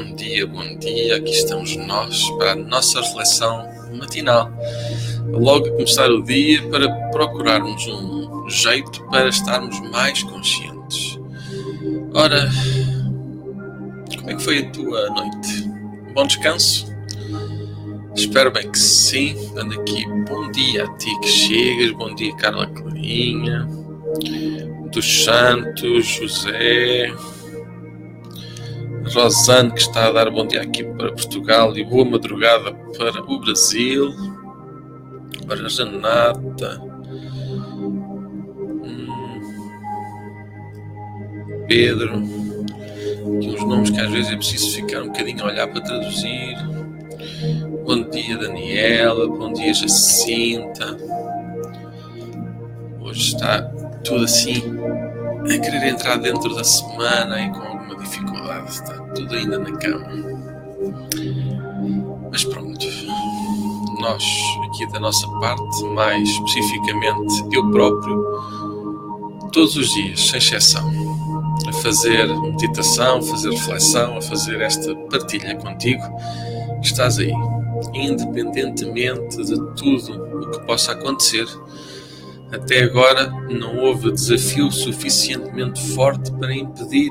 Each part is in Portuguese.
Bom dia, bom dia. Aqui estamos nós para a nossa reflexão matinal. Logo a começar o dia para procurarmos um jeito para estarmos mais conscientes. Ora, como é que foi a tua noite? Bom descanso? Espero bem que sim. Dando aqui bom dia a ti que chegas, bom dia Carla Clarinha, dos Santos, José. Rosane, que está a dar bom dia aqui para Portugal e boa madrugada para o Brasil. Para a Janata. Hum. Pedro. Aqui uns nomes que às vezes é preciso ficar um bocadinho a olhar para traduzir. Bom dia, Daniela. Bom dia, Jacinta. Hoje está tudo assim a querer entrar dentro da semana e com alguma dificuldade. Está tudo ainda na cama. Mas pronto, nós aqui da nossa parte, mais especificamente eu próprio, todos os dias, sem exceção, a fazer meditação, a fazer reflexão, a fazer esta partilha contigo, estás aí, independentemente de tudo o que possa acontecer até agora não houve desafio suficientemente forte para impedir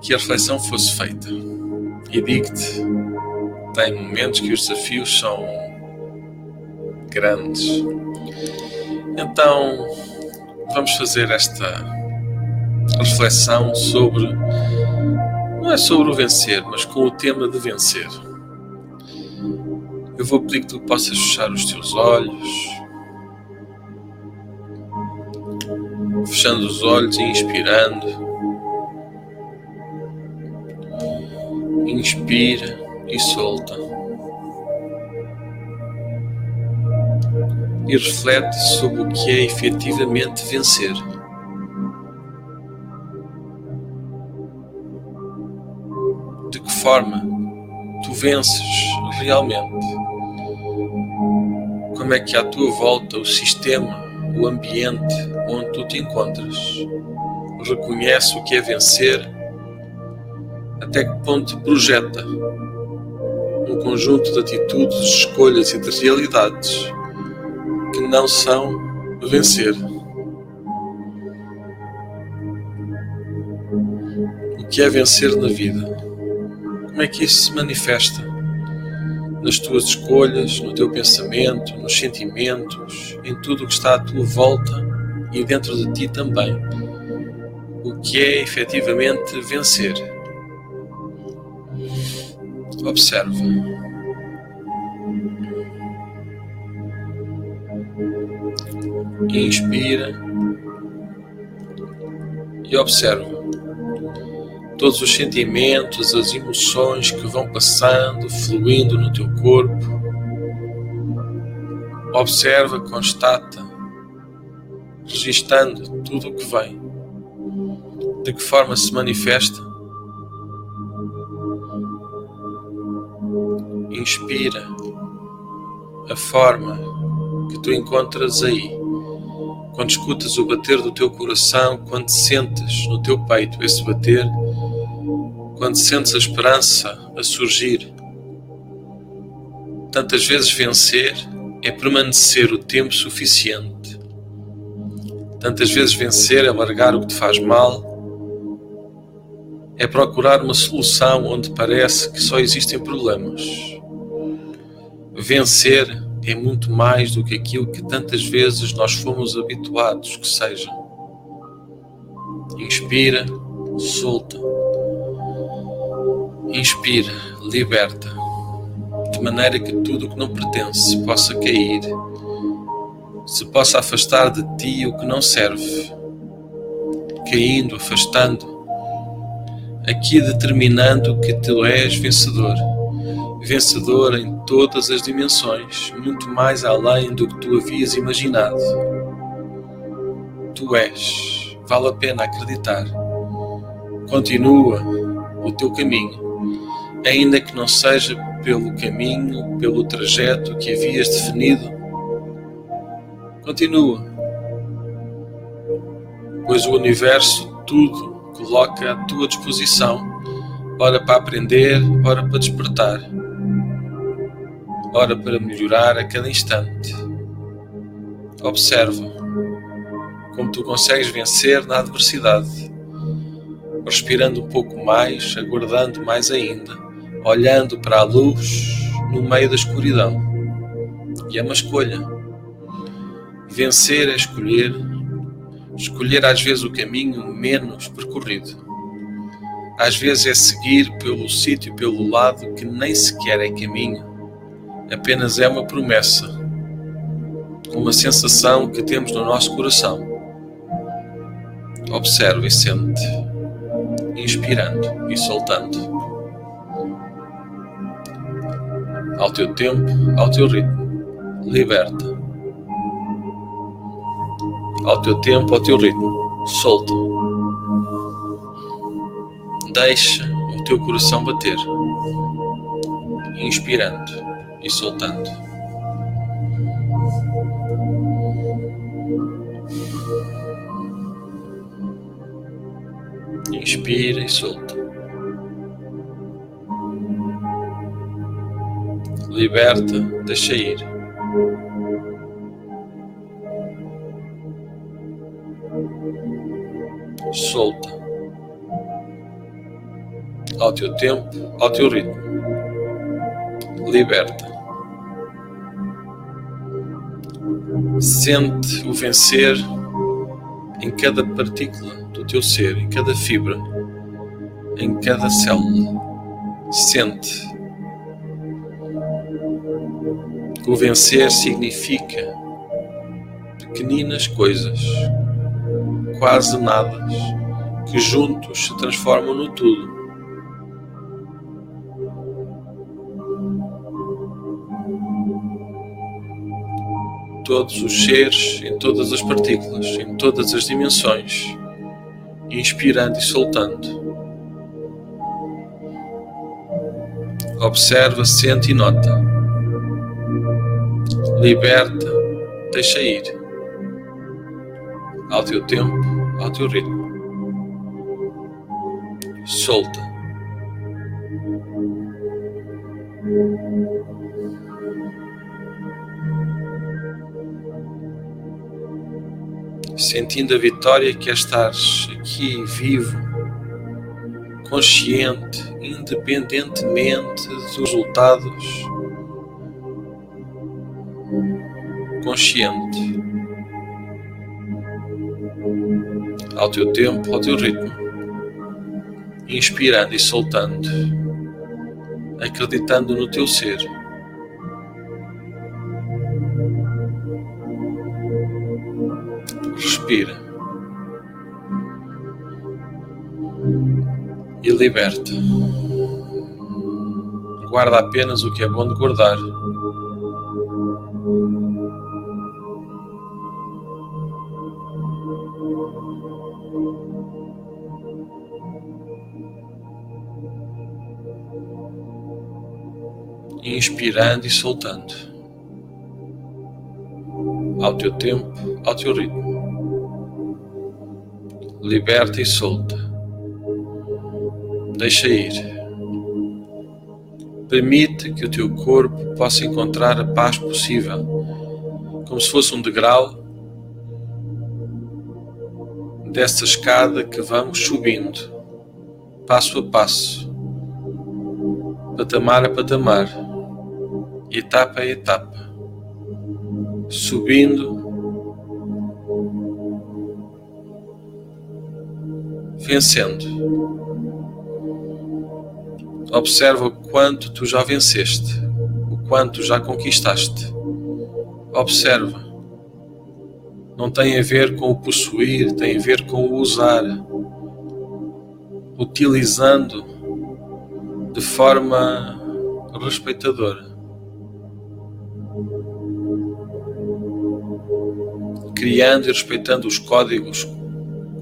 que a reflexão fosse feita. E digo-te, tem momentos que os desafios são grandes. Então, vamos fazer esta reflexão sobre não é sobre o vencer, mas com o tema de vencer. Eu vou pedir que tu possas fechar os teus olhos fechando os olhos e inspirando. Inspira e solta. E reflete sobre o que é efetivamente vencer. De que forma tu vences realmente? Como é que à tua volta o sistema o ambiente onde tu te encontras. Reconhece o que é vencer, até que ponto projeta um conjunto de atitudes, escolhas e de realidades que não são vencer. O que é vencer na vida? Como é que isso se manifesta? nas tuas escolhas, no teu pensamento, nos sentimentos, em tudo o que está à tua volta e dentro de ti também. O que é efetivamente vencer? Observa. Inspira e observa todos os sentimentos, as emoções que vão passando, fluindo no teu corpo. Observa, constata, registando tudo o que vem. De que forma se manifesta? Inspira a forma que tu encontras aí. Quando escutas o bater do teu coração, quando sentes no teu peito esse bater, quando sentes a esperança a surgir. Tantas vezes vencer é permanecer o tempo suficiente. Tantas vezes vencer é largar o que te faz mal. É procurar uma solução onde parece que só existem problemas. Vencer é muito mais do que aquilo que tantas vezes nós fomos habituados que seja. Inspira, solta. Inspira, liberta, de maneira que tudo o que não pertence possa cair, se possa afastar de ti o que não serve, caindo, afastando, aqui determinando que tu és vencedor, vencedor em todas as dimensões, muito mais além do que tu havias imaginado. Tu és, vale a pena acreditar. Continua o teu caminho ainda que não seja pelo caminho, pelo trajeto que havias definido. Continua, pois o universo tudo coloca à tua disposição, ora para aprender, ora para despertar, ora para melhorar a cada instante. Observa como tu consegues vencer na adversidade, respirando um pouco mais, aguardando mais ainda olhando para a luz no meio da escuridão. E é uma escolha. Vencer é escolher, escolher às vezes o caminho menos percorrido. Às vezes é seguir pelo sítio, pelo lado que nem sequer é caminho, apenas é uma promessa, uma sensação que temos no nosso coração. Observe e sente, inspirando e soltando. ao teu tempo, ao teu ritmo. Liberta. Ao teu tempo, ao teu ritmo. Solta. Deixa o teu coração bater, inspirando e soltando. Inspira e solta. Liberta, deixa ir. Solta. Ao teu tempo, ao teu ritmo. Liberta. Sente o vencer em cada partícula do teu ser, em cada fibra, em cada célula. Sente. O vencer significa pequeninas coisas, quase nada, que juntos se transformam no tudo. Todos os seres, em todas as partículas, em todas as dimensões, inspirando e soltando. Observa, sente e nota. Liberta, deixa ir. Ao teu tempo, ao teu ritmo. Solta. sentindo a vitória que é estar aqui vivo, consciente, independentemente dos resultados, consciente, ao teu tempo, ao teu ritmo, inspirando e soltando, acreditando no teu ser. respira e liberta. Guarda apenas o que é bom de guardar. Inspirando e soltando. Ao teu tempo, ao teu ritmo liberta e solta. Deixa ir. Permite que o teu corpo possa encontrar a paz possível, como se fosse um degrau dessa escada que vamos subindo, passo a passo, patamar a patamar, etapa a etapa, subindo vencendo. Observa o quanto tu já venceste, o quanto já conquistaste. Observa. Não tem a ver com o possuir, tem a ver com o usar, utilizando de forma respeitadora. Criando e respeitando os códigos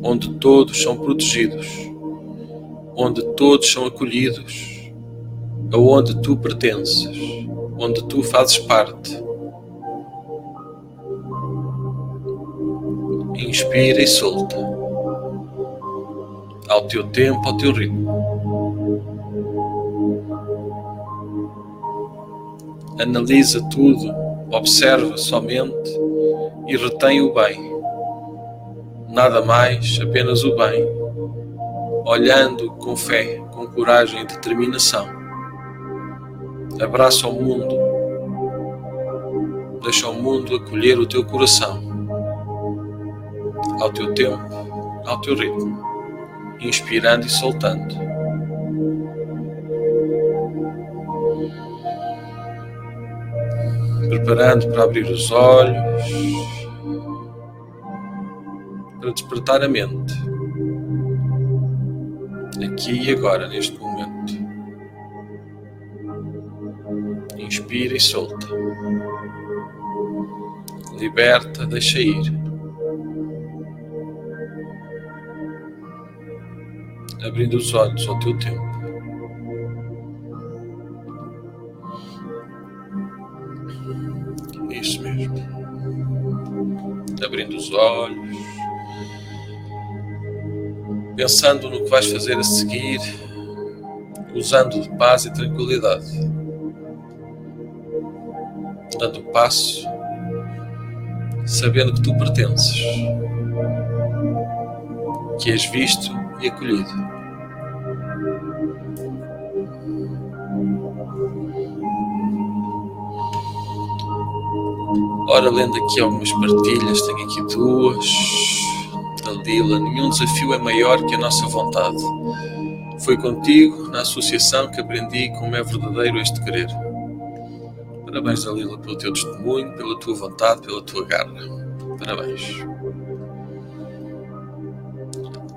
onde todos são protegidos, onde todos são acolhidos, aonde tu pertences, onde tu fazes parte. Inspira e solta, ao teu tempo, ao teu ritmo. Analisa tudo, observa somente e retém o bem nada mais, apenas o bem, olhando com fé, com coragem e determinação. Abraça o mundo, deixa o mundo acolher o teu coração, ao teu tempo, ao teu ritmo, inspirando e soltando. Preparando para abrir os olhos para despertar a mente, aqui e agora, neste momento. Inspira e solta. Liberta, deixa ir. Abrindo os olhos ao teu tempo. Isso mesmo. Abrindo os olhos pensando no que vais fazer a seguir, usando paz e tranquilidade, dando passo, sabendo que tu pertences, que és visto e acolhido. Ora, lendo aqui algumas partilhas, tenho aqui duas da Lila. Nenhum desafio é maior que a nossa vontade. Foi contigo, na associação, que aprendi como é verdadeiro este querer. Parabéns, Dalila, pelo teu testemunho, pela tua vontade, pela tua garra. Parabéns.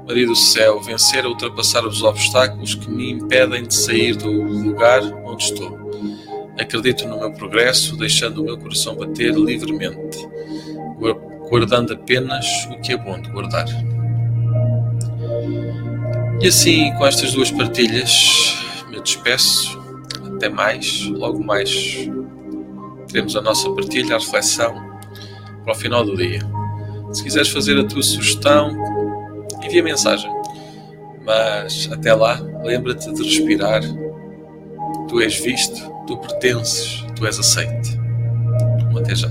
Maria do céu, vencer a ultrapassar os obstáculos que me impedem de sair do lugar onde estou. Acredito no meu progresso, deixando o meu coração bater livremente, guardando apenas o que é bom de guardar. E assim, com estas duas partilhas, me despeço. Até mais. Logo mais teremos a nossa partilha, a reflexão para o final do dia. Se quiseres fazer a tua sugestão, envia mensagem. Mas até lá, lembra-te de respirar. Tu és visto, tu pertences, tu és aceite. Até já.